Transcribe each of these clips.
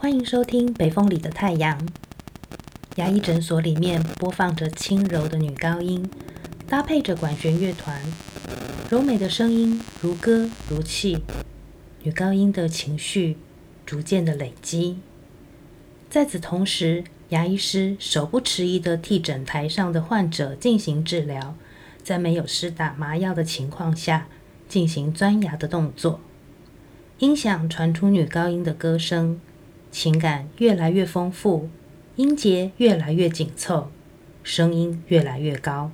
欢迎收听《北风里的太阳》。牙医诊所里面播放着轻柔的女高音，搭配着管弦乐团，柔美的声音如歌如泣。女高音的情绪逐渐的累积。在此同时，牙医师手不迟疑的替诊台上的患者进行治疗，在没有施打麻药的情况下进行钻牙的动作。音响传出女高音的歌声。情感越来越丰富，音节越来越紧凑，声音越来越高。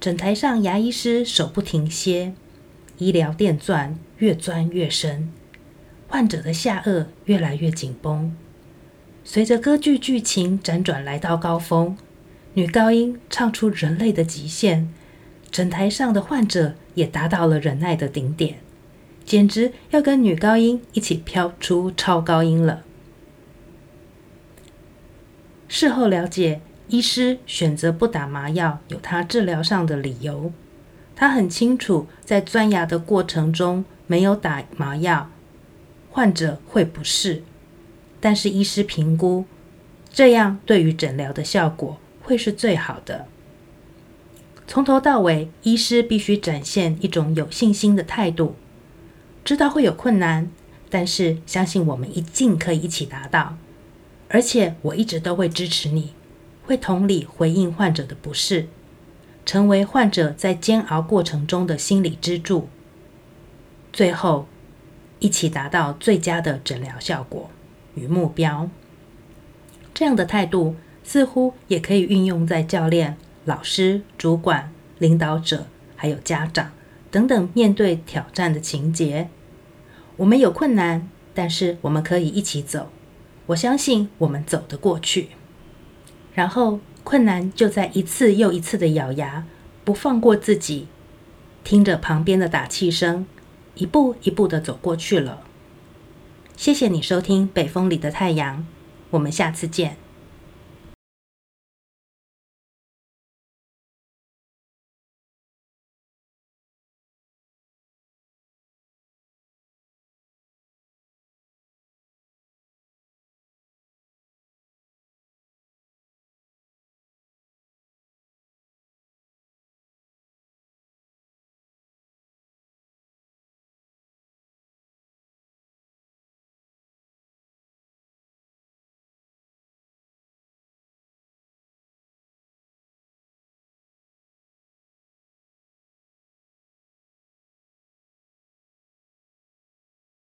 诊台上，牙医师手不停歇，医疗电钻越钻越深，患者的下颚越来越紧绷。随着歌剧剧情辗转来到高峰，女高音唱出人类的极限，诊台上的患者也达到了忍耐的顶点，简直要跟女高音一起飘出超高音了。事后了解，医师选择不打麻药，有他治疗上的理由。他很清楚，在钻牙的过程中没有打麻药，患者会不适。但是医师评估，这样对于诊疗的效果会是最好的。从头到尾，医师必须展现一种有信心的态度，知道会有困难，但是相信我们一定可以一起达到。而且我一直都会支持你，会同理回应患者的不适，成为患者在煎熬过程中的心理支柱，最后一起达到最佳的诊疗效果与目标。这样的态度似乎也可以运用在教练、老师、主管、领导者，还有家长等等面对挑战的情节。我们有困难，但是我们可以一起走。我相信我们走得过去，然后困难就在一次又一次的咬牙，不放过自己，听着旁边的打气声，一步一步的走过去了。谢谢你收听《北风里的太阳》，我们下次见。